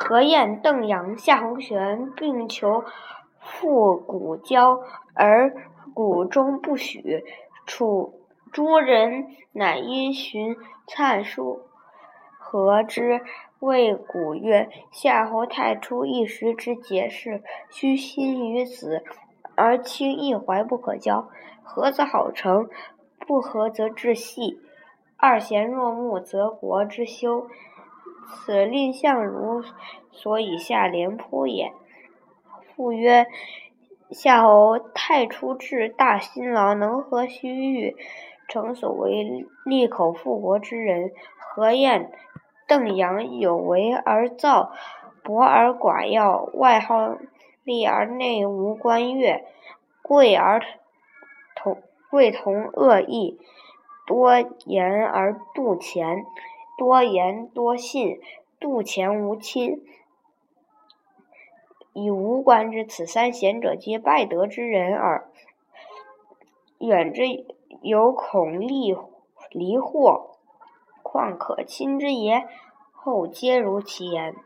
何晏、邓阳、夏侯玄并求复古交，而古中不许。楚诸人乃因循粲书何之，谓古曰：“夏侯太初一时之节事，虚心于子，而轻一怀不可交。合则好成，不合则致隙。二贤若木，则国之休。此蔺相如所以下廉颇也。”复曰：“夏侯太初至大辛劳，能合须臾，诚所谓利口复国之人。何晏、邓阳有为而造，博而寡要，外好利而内无官越，贵而同贵同恶异，多言而妒钱，多言多信，度前无亲。以无官之，此三贤者，皆拜德之人耳。远之犹恐利离祸，况可亲之也？后皆如其言。